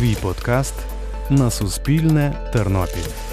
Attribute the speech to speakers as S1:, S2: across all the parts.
S1: Твій подкаст на Суспільне Тернопіль.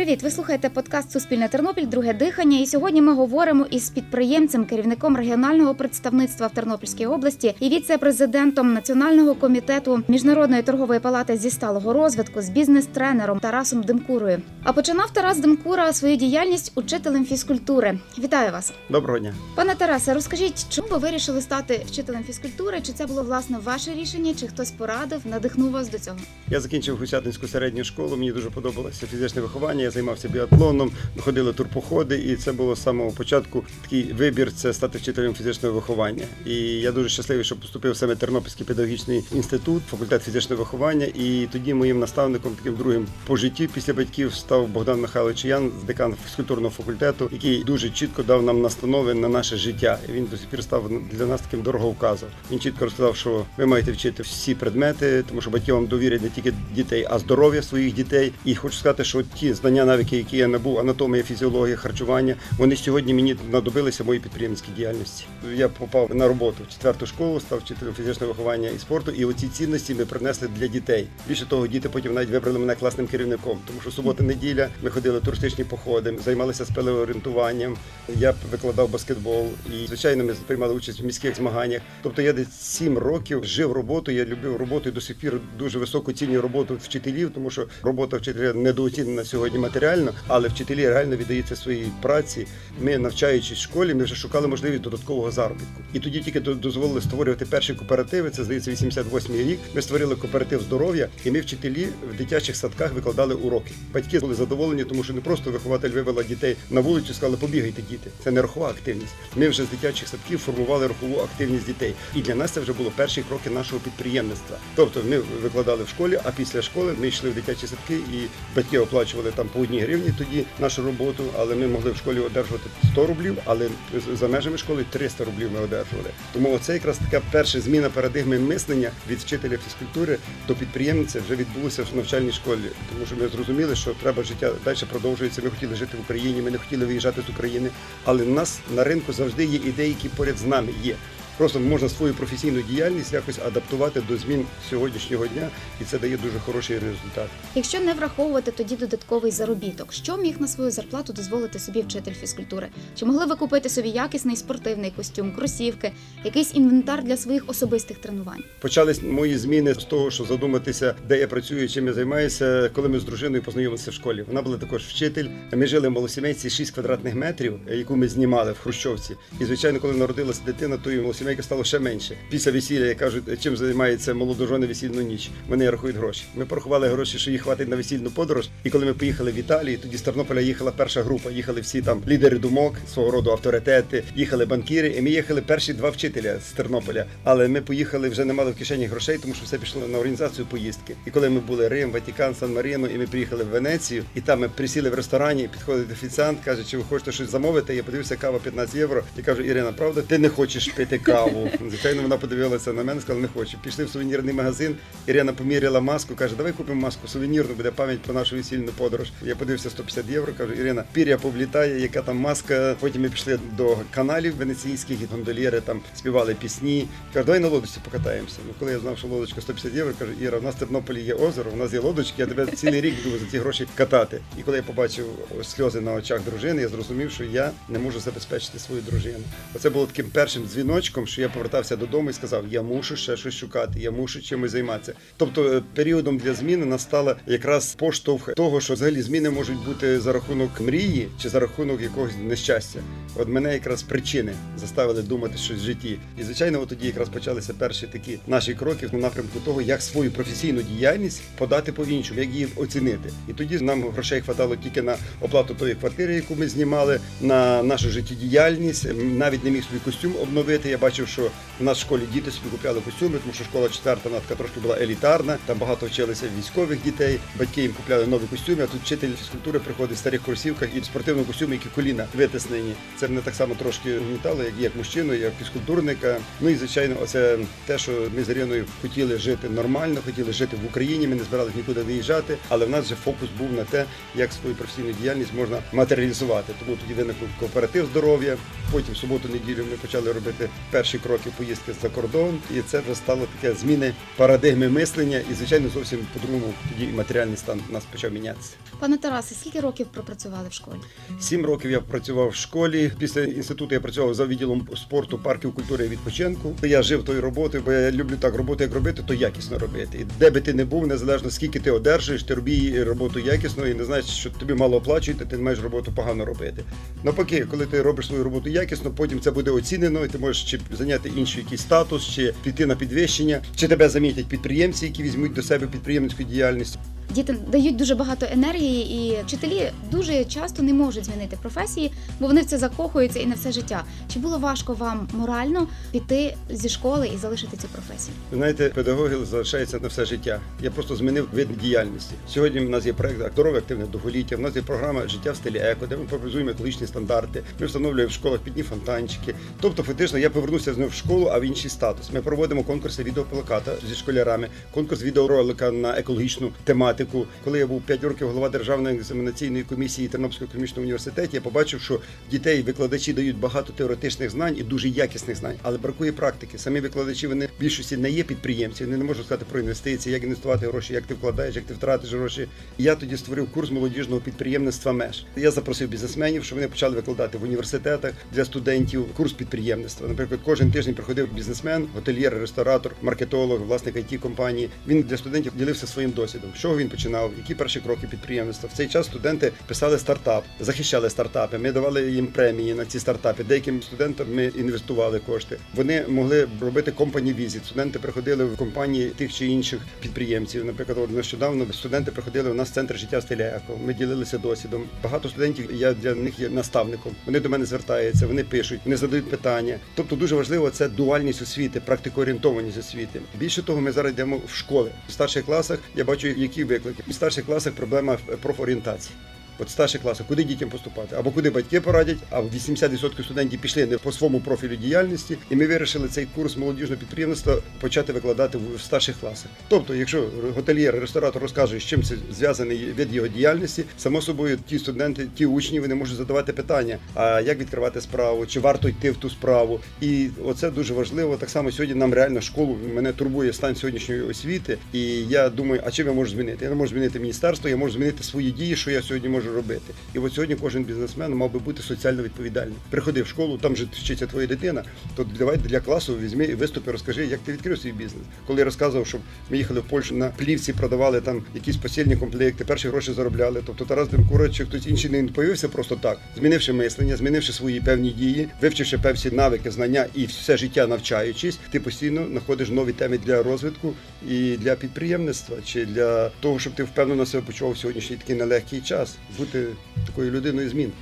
S2: Привіт! Ви слухаєте подкаст Суспільне Тернопіль Друге дихання. І сьогодні ми говоримо із підприємцем, керівником регіонального представництва в Тернопільській області і віце-президентом Національного комітету міжнародної торгової палати зі сталого розвитку з бізнес-тренером Тарасом Демкурою. А починав Тарас Демкура свою діяльність учителем фізкультури. Вітаю вас,
S3: Доброго дня.
S2: пане Тарасе. Розкажіть, чому ви вирішили стати вчителем фізкультури? Чи це було власне ваше рішення, чи хтось порадив, надихнув вас до цього?
S3: Я закінчив Гусятинську середню школу. Мені дуже подобалося фізичне виховання. Займався біатлоном, ходили турпоходи, і це було з самого початку такий вибір це стати вчителем фізичного виховання. І я дуже щасливий, що поступив саме Тернопільський педагогічний інститут, факультет фізичного виховання. І тоді моїм наставником, таким другим по житті після батьків став Богдан Михайлович Ян, декан фізкультурного факультету, який дуже чітко дав нам настанови на наше життя. І він до сих пір став для нас таким дороговказом. Він чітко розказав, що ви маєте вчити всі предмети, тому що батьки вам довірять не тільки дітей, а здоров'я своїх дітей. І хочу сказати, що ті знання, навики, які я набув, анатомія, фізіологія, харчування, вони сьогодні мені знадобилися в моїй підприємницькій діяльності. Я попав на роботу в четверту школу, став вчителем фізичного виховання і спорту. І оці цінності ми принесли для дітей. Більше того, діти потім навіть вибрали мене класним керівником, тому що субота, неділя ми ходили в туристичні походи, займалися спелеорієнтуванням. Я викладав баскетбол і звичайно ми приймали участь в міських змаганнях. Тобто я десь сім років жив роботу. Я любив роботу і до сих пір дуже високо цінюю роботу вчителів, тому що робота вчителя недооцінена сьогодні матеріально, але вчителі реально віддаються своїй праці. Ми навчаючись в школі, ми вже шукали можливість додаткового заробітку. І тоді тільки до- дозволили створювати перші кооперативи. Це здається 88-й рік. Ми створили кооператив здоров'я, і ми вчителі в дитячих садках викладали уроки. Батьки були задоволені, тому що не просто вихователь вивела дітей на вулицю, сказали, побігайте, діти. Це не рухова активність. Ми вже з дитячих садків формували рухову активність дітей. І для нас це вже було перші кроки нашого підприємництва. Тобто ми викладали в школі, а після школи ми йшли в дитячі садки, і батьки оплачували там по одній гривні тоді нашу роботу, але ми могли в школі одержувати 100 рублів, але за межами школи 300 рублів ми одержували. Тому оце якраз така перша зміна парадигми мислення від вчителя фізкультури до підприємниця вже відбулося в навчальній школі, тому що ми зрозуміли, що треба життя далі продовжується. Ми хотіли жити в Україні, ми не хотіли виїжджати з України, але в нас на ринку завжди є ідеї, які поряд з нами є. Просто можна свою професійну діяльність якось адаптувати до змін сьогоднішнього дня, і це дає дуже хороший результат.
S2: Якщо не враховувати тоді додатковий заробіток, що міг на свою зарплату дозволити собі вчитель фізкультури? Чи могли ви купити собі якісний спортивний костюм, кросівки, якийсь інвентар для своїх особистих тренувань?
S3: Почались мої зміни з того, що задуматися, де я працюю, чим я займаюся, коли ми з дружиною познайомилися в школі. Вона була також вчитель. Ми жили в малосімейці 6 квадратних метрів, яку ми знімали в Хрущовці. І звичайно, коли народилася дитина, то і малосімейка стало ще менше. Після весілля я кажу, чим займається молодожони весільну ніч. Вони рахують гроші. Ми порахували гроші, що їх хватить на весільну подорож. І коли ми поїхали в Італію, тоді з Тернополя їхала перша група. Їхали всі там лідери думок, свого роду авторитети, їхали банкіри, і ми їхали перші два вчителя з Тернополя. Але ми поїхали вже не мали в кишені грошей, тому що все пішло на організацію поїздки. І коли ми були Рим, Ватікан, Сан Маріно, і ми приїхали в Венецію, і там ми присіли в ресторані, підходить офіціант, каже, чи ви хочете щось замовити? Я подивився, кава 15 євро. І кажу, Ірина, правда, ти не хочеш пити каву? Звичайно, вона подивилася на мене, сказала, не хочу. Пішли в сувенірний магазин. Ірина поміряла маску, каже, давай купимо маску сувенірну, буде пам'ять про нашу весільну подорож. Я подивився 150 євро. Кажу, Ірина, пір'я повлітає, яка там маска. Потім ми пішли до каналів венеційських, і гондольєри там співали пісні. Кажу, давай на лодочці покатаємося. Ну, коли я знав, що лодочка 150 євро, кажу, Іра, в нас в Тернополі є озеро, у нас є лодочки, я тебе цілий рік буду за ці гроші катати. І коли я побачив сльози на очах дружини, я зрозумів, що я не можу забезпечити свою дружину. Оце було таким першим дзвіночком, що я повертався додому і сказав: я мушу ще щось шукати, я мушу чимось займатися. Тобто е, періодом для зміни настала якраз поштовх того, що взагалі зміни можуть бути за рахунок мрії чи за рахунок якогось нещастя. От мене якраз причини заставили думати щось в житті. І звичайно, от тоді якраз почалися перші такі наші кроки в напрямку того, як свою професійну діяльність подати по-іншому, як її оцінити. І тоді нам грошей хватало тільки на оплату тої квартири, яку ми знімали, на нашу життєдіяльність. Навіть не міг собі костюм обновити. Я бачив, що в нас в школі діти собі купляли костюми, тому що школа четверта вона така трошки була елітарна. Там багато вчилися військових дітей. Батьки їм купляли нові костюми. А тут вчитель фізкультури приходить в старих кросівках і в спортивному костюмі, які коліна витиснені. Це мене так само трошки гнітало, як, як мужчину, як фізкультурника. Ну і звичайно, оце те, що ми з Іриною хотіли жити нормально, хотіли жити в Україні. Ми не збиралися нікуди виїжджати, але в нас вже фокус був на те, як свою професійну діяльність можна матеріалізувати. Тому тоді виник кооператив здоров'я. Потім в суботу-неділю ми почали робити перші кроки поїздки за кордон, і це вже стало таке зміни парадигми мислення, і звичайно зовсім по-другому тоді і матеріальний стан у нас почав мінятися.
S2: Пане Тарасе, скільки років пропрацювали в школі?
S3: Сім років я працював в школі. Після інституту я працював за відділом спорту, парків культури і відпочинку. Я жив тою роботою, бо я люблю так роботу, як робити, то якісно робити. І де би ти не був, незалежно скільки ти одержуєш, ти роби роботу якісно і не знаєш, що тобі мало оплачують, ти не маєш роботу погано робити. Навпаки, коли ти робиш свою роботу якісно, потім це буде оцінено, і ти можеш чи зайняти інший якийсь статус, чи піти на підвищення, чи тебе замітять підприємці, які візьмуть до себе підприємницьку діяльність.
S2: Діти дають дуже багато енергії, і вчителі дуже часто не можуть змінити професії, бо вони в це закохуються і на все життя. Чи було важко вам морально піти зі школи і залишити цю професію?
S3: Знаєте, педагоги залишаються на все життя. Я просто змінив вид діяльності. Сьогодні в нас є проект здорове активне довголіття. В нас є програма життя в стилі еко, де ми популяризуємо екологічні стандарти. Ми встановлюємо в школах підні фонтанчики. Тобто, фактично, я повернуся знову в школу, а в інший статус. Ми проводимо конкурси відеоплаката зі школярами, конкурс відеоролика на екологічну тематику. Коли я був 5 років голова державної екзаменаційної комісії Тернопільського економічного університеті, я побачив, що дітей викладачі дають багато теоретичних знань і дуже якісних знань, але бракує практики. Самі викладачі вони в більшості не є підприємці, вони не можуть сказати про інвестиції, як інвестувати гроші, як ти вкладаєш, як ти втратиш гроші. Я тоді створив курс молодіжного підприємництва меж. Я запросив бізнесменів, щоб вони почали викладати в університетах для студентів курс підприємництва. Наприклад, кожен тиждень приходив бізнесмен, готельєр, ресторатор, маркетолог, власник it компанії. Він для студентів ділився своїм досвідом. Чого він починав, які перші кроки підприємництва. В цей час студенти писали стартап, захищали стартапи. Ми давали їм премії на ці стартапи. Деяким студентам ми інвестували кошти. Вони могли робити компані візит. Студенти приходили в компанії тих чи інших підприємців. Наприклад, нещодавно студенти приходили у нас в центр життя еко. Ми ділилися досвідом. Багато студентів я для них є наставником. Вони до мене звертаються, вони пишуть, вони задають питання. Тобто дуже важливо це дуальність освіти, практикоорієнтованість освіти. Більше того, ми зараз йдемо в школи. В старших класах я бачу, які виклики. У старших класах проблема профорієнтації. От старших класах, куди дітям поступати, або куди батьки порадять, а 80% студентів пішли не по своєму профілю діяльності, і ми вирішили цей курс молодіжного підприємництва почати викладати в старших класах. Тобто, якщо готельєр, ресторатор розкаже, з чим це зв'язаний від його діяльності, само собою ті студенти, ті учні, вони можуть задавати питання: а як відкривати справу, чи варто йти в ту справу? І оце дуже важливо. Так само сьогодні нам реально школу мене турбує стан сьогоднішньої освіти. І я думаю, а чим я можу змінити? Я не можу змінити міністерство, я можу змінити свої дії, що я сьогодні можу робити. І от сьогодні кожен бізнесмен мав би бути соціально відповідальним. Приходи в школу, там же вчиться твоя дитина. То давай для класу візьми і виступи, розкажи, як ти відкрив свій бізнес. Коли я розказував, що ми їхали в Польщу на плівці, продавали там якісь посільні комплекти, перші гроші заробляли. Тобто Тарас Демкура чи хтось інший не появився просто так, змінивши мислення, змінивши свої певні дії, вивчивши певні навики, знання і все життя навчаючись, ти постійно знаходиш нові теми для розвитку і для підприємництва, чи для того, щоб ти впевнено себе почував сьогоднішній такий нелегкий час, бути такою людиною змін.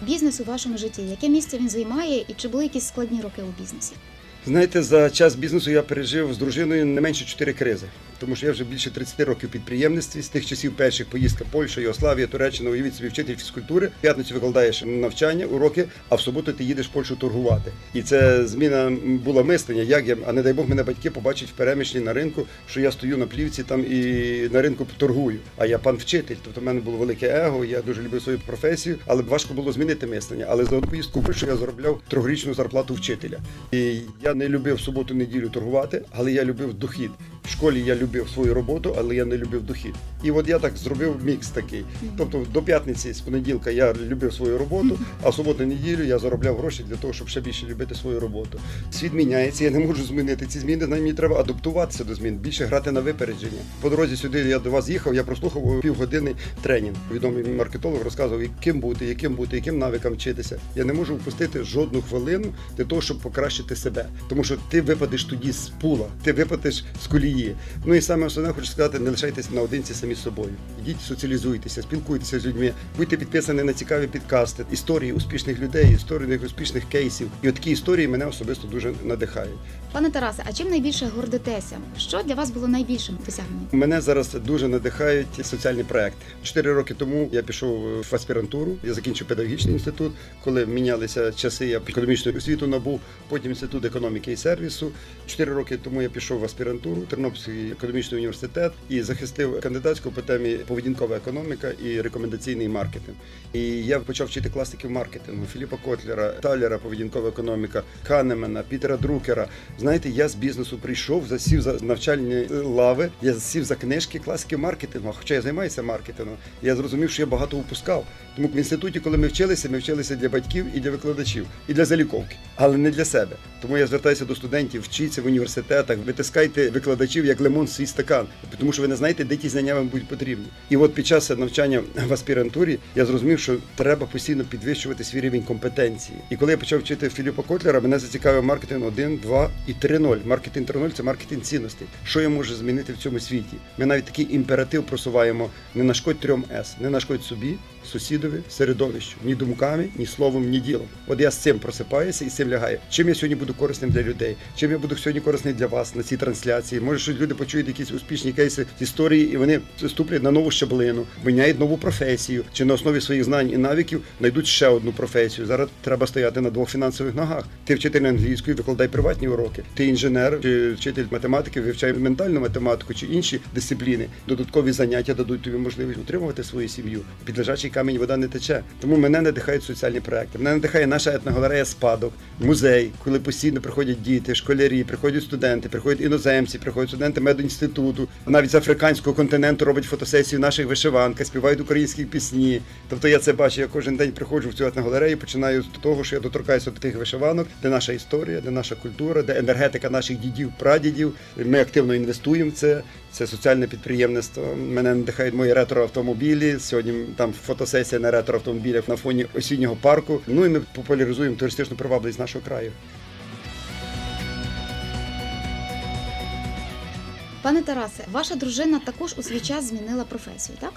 S2: Бізнес у вашому житті, яке місце він займає, і чи були якісь складні роки у бізнесі?
S3: Знаєте, за час бізнесу я пережив з дружиною не менше чотири кризи, тому що я вже більше 30 років в підприємництві. З тих часів перших поїздка Польща, Югославія, Туреччина, уявіть собі вчитель фізкультури. В п'ятницю викладаєш навчання, уроки, а в суботу ти їдеш в Польщу торгувати. І це зміна була мислення, як я, а не дай Бог, мене батьки побачать в переміщенні на ринку, що я стою на плівці там і на ринку торгую. А я пан вчитель. Тобто в мене було велике его, я дуже любив свою професію, але важко було змінити мислення. Але за одну поїздку в Польщу я заробляв трьохрічну зарплату вчителя. І я не любив суботу-неділю торгувати, але я любив дохід. В школі я любив свою роботу, але я не любив дохід. І от я так зробив мікс такий. Тобто до п'ятниці з понеділка я любив свою роботу, а в суботу-неділю я заробляв гроші для того, щоб ще більше любити свою роботу. Світ міняється, я не можу змінити ці зміни. Мені треба адаптуватися до змін, більше грати на випередження. По дорозі сюди я до вас їхав, я прослухав півгодини тренінг. Відомий маркетолог розказував, яким бути, яким бути, яким навикам вчитися. Я не можу впустити жодну хвилину для того, щоб покращити себе. Тому що ти випадеш тоді з пула, ти випадеш з колії. Ну і саме основне хочу сказати, не лишайтеся наодинці самі з собою. Ідіть, соціалізуйтеся, спілкуйтеся з людьми, будьте підписані на цікаві підкасти, історії успішних людей, історії успішних кейсів. І от такі історії мене особисто дуже надихають.
S2: Пане Тарасе, а чим найбільше гордитеся? Що для вас було найбільшим досягненням?
S3: Мене зараз дуже надихають соціальні проекти. Чотири роки тому я пішов в аспірантуру. Я закінчив педагогічний інститут. Коли мінялися часи, я економічну освіту набув, потім інститут економіки і сервісу. Чотири роки тому я пішов в аспірантуру Тернопільський економічний університет і захистив кандидатську по темі поведінкова економіка і рекомендаційний маркетинг. І я почав вчити класиків маркетингу Філіпа Котлера, Талера, поведінкова економіка, Канемена, Пітера Друкера. Знаєте, я з бізнесу прийшов, засів за навчальні лави, я засів за книжки класиків маркетингу. Хоча я займаюся маркетингом, я зрозумів, що я багато упускав. Тому в інституті, коли ми вчилися, ми вчилися для батьків і для викладачів, і для заліковки, але не для себе. Тому я звертаюся до студентів, вчіться в університетах, витискайте викладачів як лимон свій стакан, тому що ви не знаєте, де ті знання вам будуть потрібні. І от під час навчання в аспірантурі я зрозумів, що треба постійно підвищувати свій рівень компетенції. І коли я почав вчити Філіпа Котлера, мене зацікавив маркетинг 1, 2 і 3.0. Маркетинг 3.0 – це маркетинг цінностей. Що я можу змінити в цьому світі? Ми навіть такий імператив просуваємо: не нашкодь трьом С, не нашкодь собі, сусідові, середовищу, ні думками, ні словом, ні ділом. От я з цим просипаюся і з цим лягаю. Чим я сьогодні буду корисним для людей? Чим я буду сьогодні корисний для вас на цій трансляції? Може, що люди почують якісь успішні кейси з історії, і вони ступлять на нову щаблину, міняють нову професію, чи на основі своїх знань і навиків знайдуть ще одну професію. Зараз треба стояти на двох фінансових ногах. Ти вчитель англійської, викладай приватні уроки. Ти інженер чи вчитель математики, вивчай ментальну математику чи інші дисципліни. Додаткові заняття дадуть тобі можливість утримувати свою сім'ю. Під лежачий камінь вода не тече. Тому мене надихають соціальні проекти. Мене надихає наша етногалерея спадок, музей, коли постійно приходять діти, школярі, приходять студенти, приходять іноземці, приходять студенти медінституту, навіть з африканського континенту роблять фотосесію наших вишиванках, співають українські пісні. Тобто я це бачу, я кожен день приходжу в цю етногалерею, починаю з того, що я доторкаюся до тих вишиванок, де наша історія, де наша культура, де енергетика наших дідів, прадідів. Ми активно інвестуємо в це. Це соціальне підприємництво. Мене надихають мої ретроавтомобілі. Сьогодні там фотосесія на ретроавтомобілях на фоні осіннього парку. Ну і ми популяризуємо туристичну привабливість нашого краю.
S2: Пане Тарасе, ваша дружина також у свій час змінила професію, так?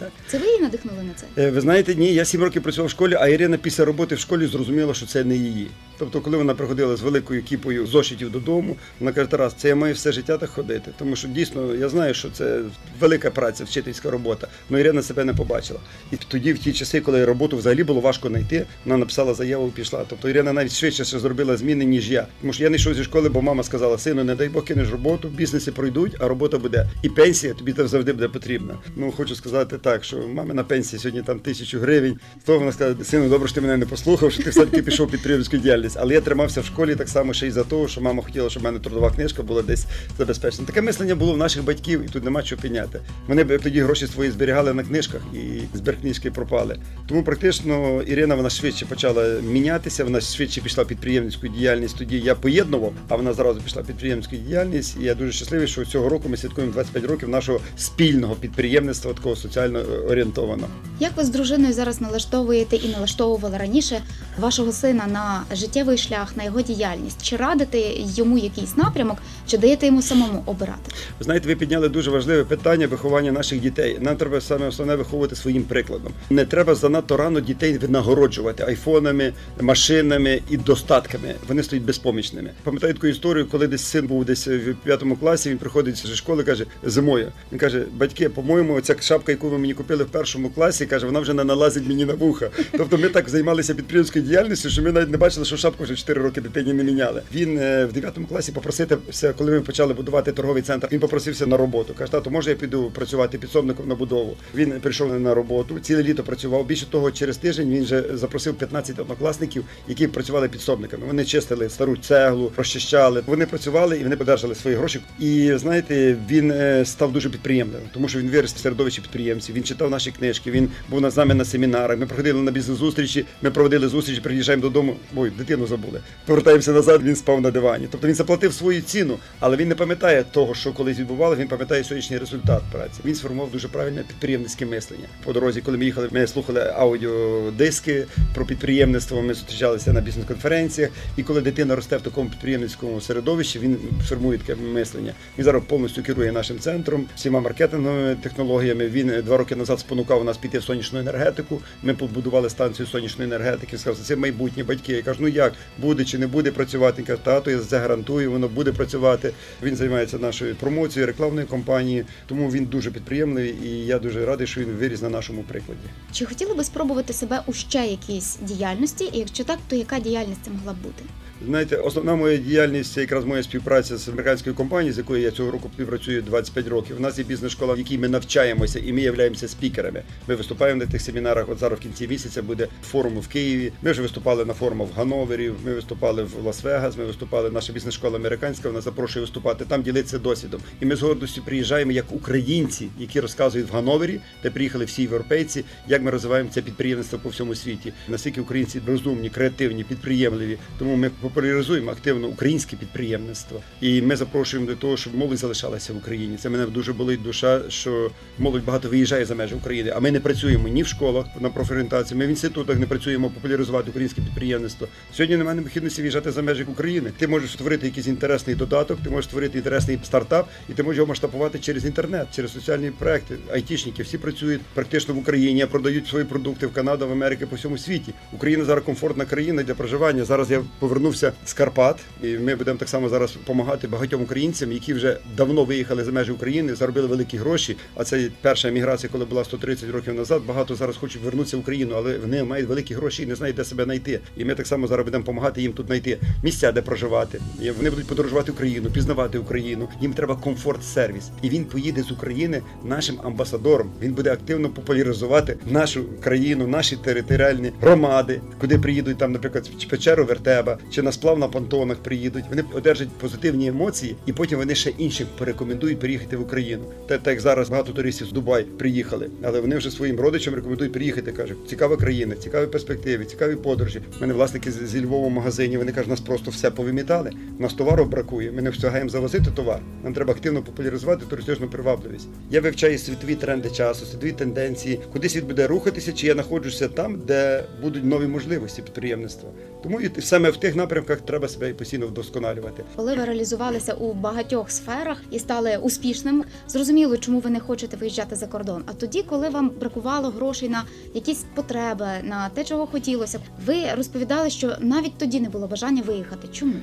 S3: Так.
S2: Це ви її надихнули на це?
S3: Е, Ви знаєте, ні, я сім років працював в школі, а Ірина після роботи в школі зрозуміла, що це не її. Тобто, коли вона приходила з великою кіпою зошитів додому, вона каже, Тарас, це я маю все життя так ходити. Тому що дійсно я знаю, що це велика праця, вчительська робота. але Ірина себе не побачила. І тоді, в ті часи, коли роботу взагалі було важко знайти, вона написала заяву і пішла. Тобто Ірина навіть швидше зробила зміни, ніж я. Тому що я не йшов зі школи, бо мама сказала, сину, не дай Бог кинеш роботу, бізнеси пройдуть, а робота буде. І пенсія тобі завжди буде потрібна. Ну хочу сказати так, що мамина пенсія сьогодні там тисячу гривень. То вона сказала, сину, добре, що ти мене не послухав, що ти все-таки пішов в підприємницьку діяльність. Але я тримався в школі так само ще й за того, що мама хотіла, щоб в мене трудова книжка була десь забезпечена. Таке мислення було в наших батьків, і тут нема чого підняти. Вони б тоді гроші свої зберігали на книжках, і збіркнижки пропали. Тому практично Ірина вона швидше почала мінятися, вона швидше пішла підприємницьку діяльність. Тоді я поєднував, а вона зразу пішла підприємницьку діяльність. І я дуже щасливий, що цього року ми святкуємо 25 років нашого спільного підприємництва, такого соціально орієнтованого.
S2: Як ви з дружиною зараз налаштовуєте і налаштовували раніше вашого сина на життєвий шлях, на його діяльність? Чи радите йому якийсь напрямок, чи даєте йому самому обирати?
S3: Ви знаєте, ви підняли дуже важливе питання виховання наших дітей. Нам треба саме основне виховувати своїм прикладом. Не треба занадто рано дітей винагороджувати айфонами, машинами і достатками. Вони стають безпомічними. Пам'ятаю таку історію, коли десь син був десь в п'ятому класі. Він приходить зі школи, каже зимою. Він каже: батьки, по-моєму, ця шапка, яку ви мені купили в першому класі, каже, вона вже не налазить мені на вуха. Тобто ми так займалися підприємською діяльністю, що ми навіть не бачили, що шапку вже 4 роки дитині не міняли. Він е, в 9 класі попросився, коли ми почали будувати торговий центр. Він попросився на роботу. Каже, тато, може я піду працювати підсобником на будову. Він прийшов на роботу, ціле літо працював. Більше того, через тиждень він вже запросив 15 однокласників, які працювали підсобниками. Вони чистили стару цеглу, розчищали. Вони працювали і вони подержали свої гроші. І знаєте, він е, став дуже підприємним, тому що він виріс в середовищі підприємців. Він читав наші книжки. Він був з нами на семінарах. Ми проходили на бізнес-зустрічі. Ми проводили зустрічі, приїжджаємо додому. Ой, дитину забули. Повертаємося назад. Він спав на дивані. Тобто він заплатив свою ціну, але він не пам'ятає того, що колись відбувалося. Він пам'ятає сьогоднішній результат праці. Він сформував дуже правильне підприємницьке мислення. По дорозі, коли ми їхали, ми слухали аудіодиски про підприємництво. Ми зустрічалися на бізнес-конференціях. І коли дитина росте в такому підприємницькому середовищі, він формує таке мислення. Він зараз повністю керує нашим центром, всіма маркетинговими технологіями. Він два роки назад спонукав нас піти в сонячну енергетику. Ми побудували станцію сонячної енергетики. Сказав, це майбутнє батьки. Я кажу, ну як буде чи не буде працювати? Каже, тато, я за це гарантую, воно буде працювати. Він займається нашою промоцією, рекламною кампанією, тому він дуже підприємний і я дуже радий, що він виріс на нашому прикладі.
S2: Чи хотіли би спробувати себе у ще якійсь діяльності? І якщо так, то яка діяльність це могла б бути?
S3: Знаєте, основна моя діяльність це якраз моя співпраця з американською компанією, з якою я цього року співпрацюю 25 років. У нас є бізнес-школа, в якій ми навчаємося і ми являємося спікерами. Ми виступаємо на тих семінарах. От зараз в кінці місяця буде форум в Києві. Ми вже виступали на форумах в Ганновері. Ми виступали в Лас-Вегас. Ми виступали. Наша бізнес-школа американська. Вона запрошує виступати там, ділитися досвідом. І ми з гордістю приїжджаємо як українці, які розказують в Ганновері, де приїхали всі європейці, як ми розвиваємо це підприємництво по всьому світі. Наскільки українці розумні, креативні, підприємливі. Тому ми популяризуємо активно українське підприємництво. І ми запрошуємо до того, щоб молодь залишалася в Україні. Це мене дуже болить душа, що молодь багато виїжджає за межі України. А ми не працюємо ні в школах на профорієнтації, ми в інститутах не працюємо популяризувати українське підприємництво. Сьогодні немає необхідності виїжджати за межі України. Ти можеш створити якийсь інтересний додаток, ти можеш створити інтересний стартап, і ти можеш його масштабувати через інтернет, через соціальні проекти. Айтішники всі працюють практично в Україні, продають свої продукти в Канаду, в Америку, по всьому світі. Україна зараз комфортна країна для проживання. Зараз я повернувся з Карпат, і ми будемо так само зараз допомагати багатьом українцям, які вже давно виїхали за межі України, заробили великі гроші. А це перша еміграція, коли була 130 років назад. Багато зараз хочуть вернутися в Україну, але вони мають великі гроші і не знають, де себе знайти. І ми так само зараз будемо допомагати їм тут знайти місця, де проживати. І вони будуть подорожувати Україну, пізнавати Україну. Їм треба комфорт-сервіс. І він поїде з України нашим амбасадором. Він буде активно популяризувати нашу країну, наші територіальні громади, куди приїдуть там, наприклад, в печеру Вертеба чи на сплав на понтонах приїдуть. Вони одержать позитивні емоції, і потім вони ще іншим порекомендують приїхати в Україну. Та так як зараз багато туристів з Дубай приїхали, але вони вже своїм родичам рекомендують приїхати. кажуть, цікава країна, цікаві перспективи, цікаві подорожі. У мене власники зі Львова в магазині. Вони кажуть, нас просто все повимітали. У нас товару бракує. Ми не встигаємо завозити товар. Нам треба активно популяризувати туристичну привабливість. Я вивчаю світові тренди часу, світові тенденції, куди світ буде рухатися, чи я знаходжуся там, де будуть нові можливості підприємництва. Тому і саме в тих напрямках треба себе постійно вдосконалювати.
S2: Коли ви реалізувалися у багатьох сферах і стали успішним, зрозуміло, чому ви не хочете виїжджати за кордон. А тоді, коли вам бракувало грошей на якісь потреби, на те, чого хотілося, ви розповідали, що навіть тоді не було бажання виїхати. Чому?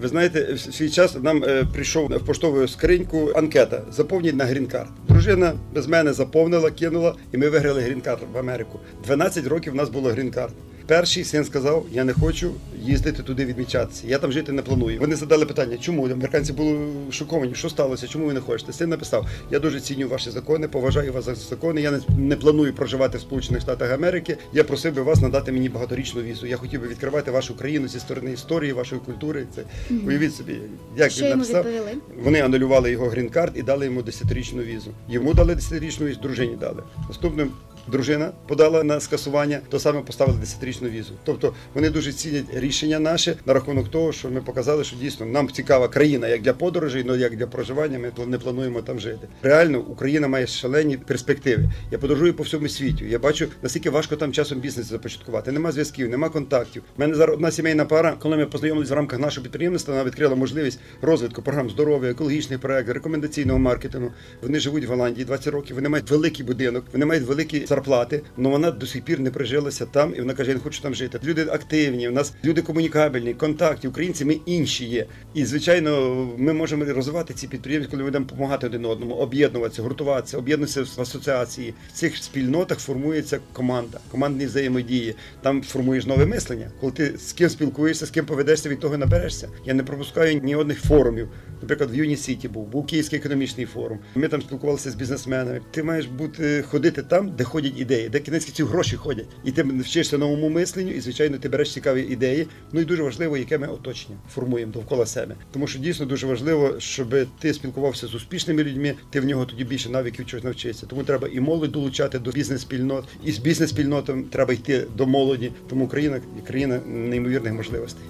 S3: Ви знаєте, в свій час нам е, прийшов в поштову скриньку анкета заповніть на green card. Дружина без мене заповнила, кинула, і ми виграли green card в Америку. 12 років у нас було green card. Перший син сказав: Я не хочу їздити туди відмічатися. Я там жити не планую. Вони задали питання, чому американці були шоковані, що сталося, чому ви не хочете? Син написав: Я дуже ціню ваші закони, поважаю вас за закони. Я не, планую проживати в Сполучених Штатах Америки. Я просив би вас надати мені багаторічну візу. Я хотів би відкривати вашу країну зі сторони історії, вашої культури. Це уявіть собі, як
S2: Що
S3: він написав.
S2: відповіли?
S3: Вони анулювали його грін-карт і дали йому 10-річну візу. Йому дали 10-річну візу, дружині дали. Наступним дружина подала на скасування, то саме поставили 10-річну візу. Тобто вони дуже цінять рішення наше на рахунок того, що ми показали, що дійсно нам цікава країна як для подорожей, але як для проживання. Ми не плануємо там жити. Реально, Україна має шалені перспективи. Я подорожую по всьому світі. Я бачу, наскільки важко там часом бізнес започаткувати. Нема зв'язків, нема контактів. У мене зараз одна сімейна пара, коли ми познайомилися в рамках нашого підприємництва, вона відкрила можливість розвитку програм здоров'я, екологічних проєктів, рекомендаційного маркетингу. Вони живуть в Голландії 20 років. Вони мають великий будинок, вони мають великі зарплати, але вона до сих пір не прижилася там, і вона каже: Я не хочу там жити. Люди активні, у нас люди комунікабельні, контакті, українці, ми інші є. І звичайно, ми можемо розвивати ці підприємства, коли ми будемо допомагати один одному, об'єднуватися, гуртуватися, об'єднуватися в асоціації. В цих спільнотах формується команда, командні взаємодії. Там формуєш нове мислення. Коли ти з ким спілкуєшся, з ким поведешся, від того наберешся. Я не пропускаю ні одних форумів. Наприклад, в Юні Сіті був, був Київський економічний форум. Ми там спілкувалися з бізнесменами. Ти маєш бути ходити там, де ходять ідеї, де кінець ці гроші ходять. І ти вчишся новому мисленню, і звичайно ти береш цікаві ідеї. Ну і дуже важливо, яке ми оточення формуємо довкола себе. Тому що дійсно дуже важливо, щоб ти спілкувався з успішними людьми. Ти в нього тоді більше навиків чогось навчишся. Тому треба і молодь долучати до бізнес-спільнот, і з бізнес-спільнотом треба йти до молоді. Тому Україна країна неймовірних можливостей.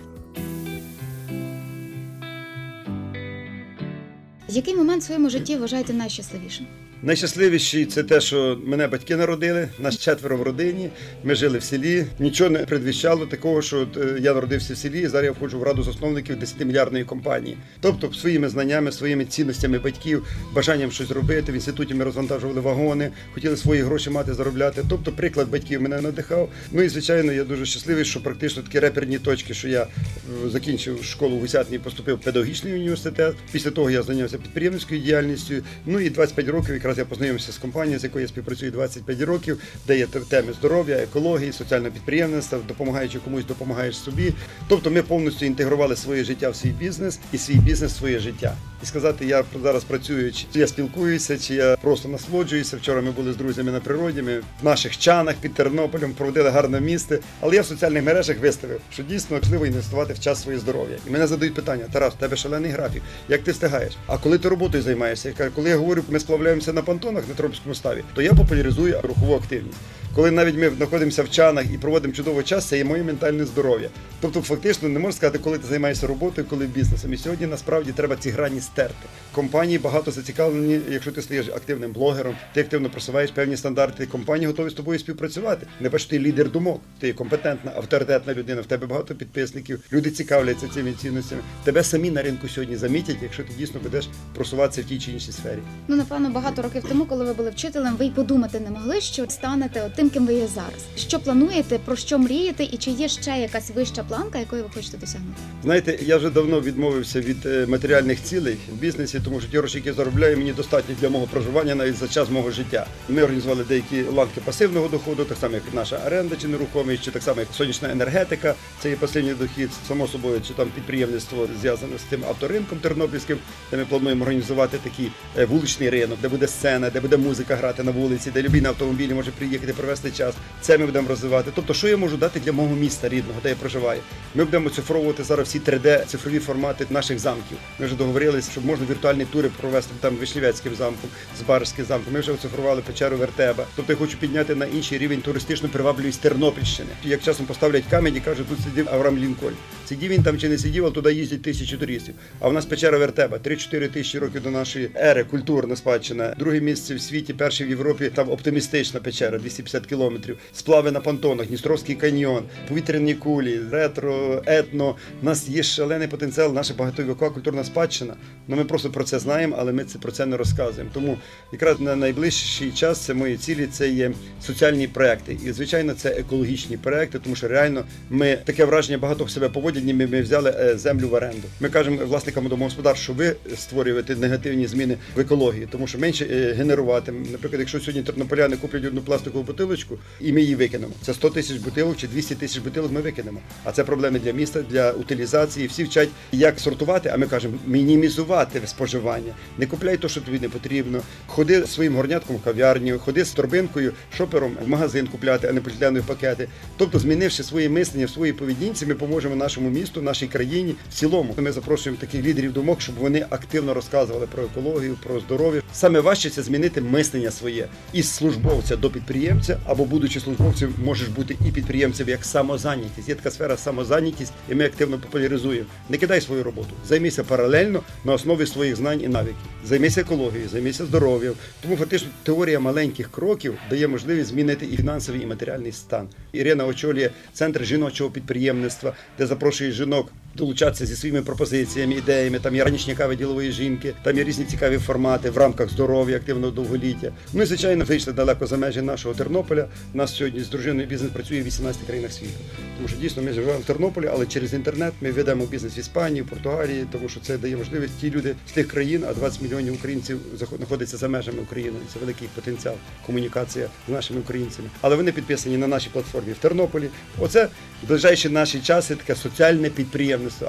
S2: Який момент в своєму житті вважаєте найщасливішим?
S3: Найщасливіший це те, що мене батьки народили, нас четверо в родині. Ми жили в селі. Нічого не предвіщало такого, що е, я народився в селі. і Зараз я входжу в раду засновників 10-мільярдної компанії. Тобто, своїми знаннями, своїми цінностями батьків, бажанням щось робити. В інституті ми розвантажували вагони, хотіли свої гроші мати, заробляти. Тобто, приклад батьків мене надихав. Ну і звичайно, я дуже щасливий, що практично такі реперні точки, що я е, закінчив школу в Гусятні, поступив в педагогічний університет. Після того я зайнявся підприємницькою діяльністю. Ну і 25 років якраз я познайомився з компанією, з якою я співпрацюю 25 років, де є теми здоров'я, екології, соціального підприємництва, допомагаючи комусь, допомагаєш собі. Тобто ми повністю інтегрували своє життя в свій бізнес і свій бізнес в своє життя. І сказати, я зараз працюю, чи я спілкуюся, чи я просто насолоджуюся. Вчора ми були з друзями на природі. Ми в наших чанах під Тернополем проводили гарне місце. Але я в соціальних мережах виставив, що дійсно важливо інвестувати в час своє здоров'я. І мене задають питання: Тарас, в тебе шалений графік. Як ти встигаєш? А коли ти роботою займаєшся? Я кажу, коли я говорю, ми сплавляємося на понтонах на Тропському ставі, то я популяризую рухову активність. Коли навіть ми знаходимося в чанах і проводимо чудовий час, це є моє ментальне здоров'я. Тобто, фактично, не можна сказати, коли ти займаєшся роботою, коли бізнесом. І сьогодні насправді треба ці грані стерти. Компанії багато зацікавлені, якщо ти стаєш активним блогером, ти активно просуваєш певні стандарти. Компанії готові з тобою співпрацювати. Не бачиш, ти лідер думок, ти компетентна, авторитетна людина. В тебе багато підписників. Люди цікавляться цими цінностями. Тебе самі на ринку сьогодні замітять, якщо ти дійсно будеш просуватися в тій чи іншій сфері.
S2: Ну, напевно, багато років тому, коли ви були вчителем, ви й подумати не могли, що станете тим, ким ви є зараз. Що плануєте, про що мрієте, і чи є ще якась вища планка, якої ви хочете досягнути?
S3: Знаєте, я вже давно відмовився від е, матеріальних цілей в бізнесі, тому що ті гроші, які заробляю, мені достатньо для мого проживання навіть за час мого життя. Ми організували деякі ланки пасивного доходу, так само як наша оренда чи нерухомість, чи так само як сонячна енергетика. Це є пасивний дохід, само собою, чи там підприємництво зв'язане з тим авторинком тернопільським, де ми плануємо організувати такий е, вуличний ринок, де буде сцена, де буде музика грати на вулиці, де любий на автомобілі може приїхати, провести час. Це ми будемо розвивати. Тобто, що я можу дати для мого міста рідного, де я проживаю? Ми будемо цифровувати зараз всі 3D цифрові формати наших замків. Ми вже договорилися, щоб можна віртуальні тури провести там Вишнівецьким замком, з Барським замком. Ми вже оцифрували печеру Вертеба. Тобто я хочу підняти на інший рівень туристичну привабливість Тернопільщини. Як часом поставлять камінь і кажуть, тут сидів Авраам Лінкольн. Сидів він там чи не сидів, але туди їздять тисячі туристів. А в нас печера Вертеба 3-4 тисячі років до нашої ери, культурна спадщина. Друге місце в світі, перше в Європі, там оптимістична печера, 250 кілометрів. Сплави на понтонах, Дністровський каньйон, повітряні кулі, ретро, етно. У нас є шалений потенціал, наша багатовікова культурна спадщина. Ну ми просто про це знаємо, але ми це про це не розказуємо. Тому якраз на найближчий час це мої цілі, це є соціальні проекти. І звичайно, це екологічні проекти, тому що реально ми таке враження багато в себе поводять, ніби ми взяли е, землю в оренду. Ми кажемо власникам домогосподарств, що ви створюєте негативні зміни в екології, тому що менше е, генерувати. Наприклад, якщо сьогодні тернополяни куплять одну пластикову бутилочку і ми її викинемо. Це 100 тисяч бутилок чи 200 тисяч бутилок ми викинемо. А це проблеми для міста, для утилізації. Всі вчать, як сортувати, а ми кажемо мінімізувати споживання. Не купляй те, що тобі не потрібно. Ходи своїм горнятком в кав'ярню, ходи з торбинкою, шопером в магазин купляти, а не поліетиленові пакети. Тобто, змінивши своє мислення в своїй поведінці, ми поможемо нашому місту, нашій країні в цілому. Ми запрошуємо таких лідерів думок, щоб вони активно розказували про екологію, про здоров'я. Саме важче це змінити мислення своє із службовця до підприємця, або будучи службовцем, можеш бути і підприємцем як самозайнятість. Є така сфера самозайнятість, і ми активно популяризуємо. Не кидай свою роботу, займися паралельно на основі своїх знань і навиків. Займися екологією, займися здоров'ям. Тому фактично теорія маленьких кроків дає можливість змінити і фінансовий, і матеріальний стан. Ірина очолює центр жіночого підприємництва, де запрошує жінок долучатися зі своїми пропозиціями, ідеями. Там є ранішня кави ділової жінки, там є різні цікаві формати в рамках здоров'я, активного довголіття. Ну і звичайно, вийшли далеко за межі нашого Тернополя. У нас сьогодні з дружиною бізнес працює в 18 країнах світу. Тому що дійсно ми живемо в Тернополі, але через інтернет ми ведемо бізнес в Іспанії, в Португалії, тому що це дає можливість ті люди з тих країн, а 20 мільйонів українців знаходяться за межами України. Це великий потенціал комунікація з нашими українцями. Але вони підписані на нашій платформі в Тернополі. Оце в ближайші наші часи таке соціальне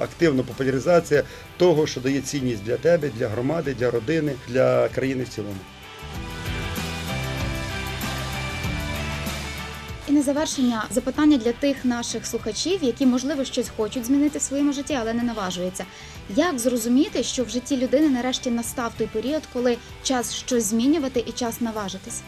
S3: активна популяризація того, що дає цінність для тебе, для громади, для родини, для країни в цілому.
S2: І на завершення запитання для тих наших слухачів, які можливо щось хочуть змінити в своєму житті, але не наважуються. Як зрозуміти, що в житті людини нарешті настав той період, коли час щось змінювати і час наважитись?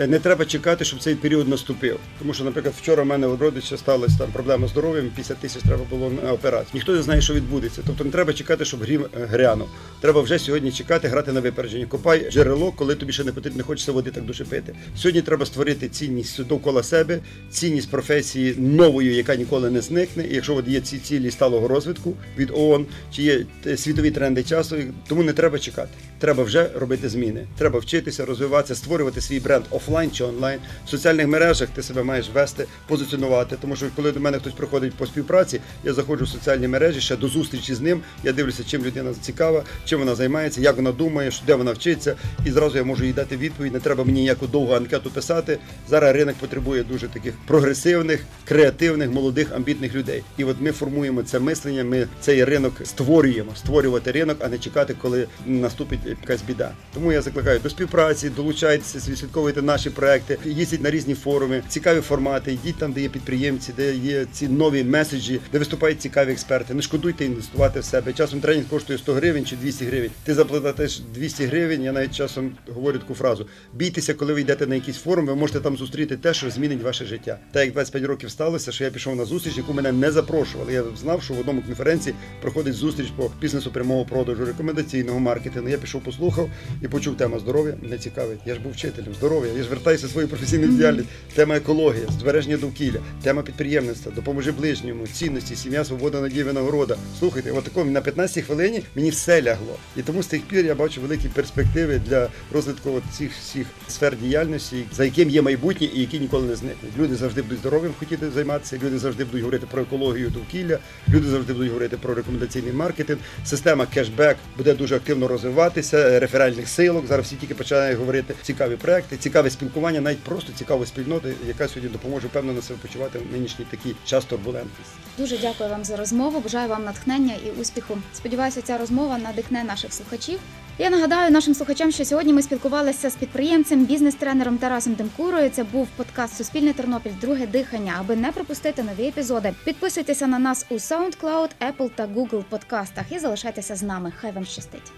S3: Е, Не треба чекати, щоб цей період наступив. Тому що, наприклад, вчора в мене у родича сталася там проблема з здоров'ям, 50 тисяч треба було на операцію. Ніхто не знає, що відбудеться. Тобто не треба чекати, щоб грім е, грянув. Треба вже сьогодні чекати, грати на випередження. Копай джерело, коли тобі ще не потрібно, не хочеться води так дуже пити. Сьогодні треба створити цінність довкола себе, цінність професії новою, яка ніколи не зникне. І якщо от є ці цілі сталого розвитку від ООН, чи є е, світові тренди часу, тому не треба чекати. Треба вже робити зміни. Треба вчитися, розвиватися, створювати свій бренд офлайн. чи онлайн. В соціальних мережах ти себе маєш вести, позиціонувати. Тому що коли до мене хтось приходить по співпраці, я заходжу в соціальні мережі ще до зустрічі з ним. Я дивлюся, чим людина цікава, чим вона займається, як вона думає, де вона вчиться, і зразу я можу їй дати відповідь. Не треба мені ніяку довгу анкету писати. Зараз ринок потребує дуже таких прогресивних, креативних, молодих, амбітних людей. І от ми формуємо це мислення. Ми цей ринок створюємо, створювати ринок, а не чекати, коли наступить якась біда. Тому я закликаю до співпраці, долучайтеся, відслідковуйте наші проекти, їздіть на різні форуми, цікаві формати, йдіть там, де є підприємці, де є ці нові меседжі, де виступають цікаві експерти. Не шкодуйте інвестувати в себе. Часом тренінг коштує 100 гривень чи 200 гривень. Ти заплатиш 200 гривень. Я навіть часом говорю таку фразу: бійтеся, коли ви йдете на якийсь форум, ви можете там зустріти те, що змінить ваше життя. Так як 25 років сталося, що я пішов на зустріч, яку мене не запрошували. Я знав, що в одному конференції проходить зустріч по бізнесу прямого продажу, рекомендаційного маркетингу. Я пішов, послухав і почув тему здоров'я. Мене цікавить. Я ж був вчителем здоров'я. Я ж вертаюся свою професійну діяльність. Тема екологія, збереження довкілля, тема підприємництва, допоможи ближньому, цінності, сім'я, свобода, надія, винагорода. Слухайте, от такому на 15 хвилині мені все лягло. І тому з тих пір я бачу великі перспективи для розвитку от цих всіх сфер діяльності, за яким є майбутнє і які ніколи не зникнуть. Люди завжди будуть здоров'ям хотіти займатися, люди завжди будуть говорити про екологію довкілля, люди завжди будуть говорити про рекомендаційний маркетинг. Система кешбек буде дуже активно розвиватися, реферальних силок. Зараз всі тільки починають говорити цікаві проекти, спілкування, навіть просто цікаву спільноту, яка сьогодні допоможе певно на себе почувати в нинішній такий час турбулентності.
S2: Дуже дякую вам за розмову. Бажаю вам натхнення і успіху. Сподіваюся, ця розмова надихне наших слухачів. Я нагадаю нашим слухачам, що сьогодні ми спілкувалися з підприємцем, бізнес-тренером Тарасом Демкурою. Це був подкаст Суспільне Тернопіль Друге дихання. Аби не пропустити нові епізоди, підписуйтеся на нас у SoundCloud, Apple та Google подкастах і залишайтеся з нами. Хай вам щастить.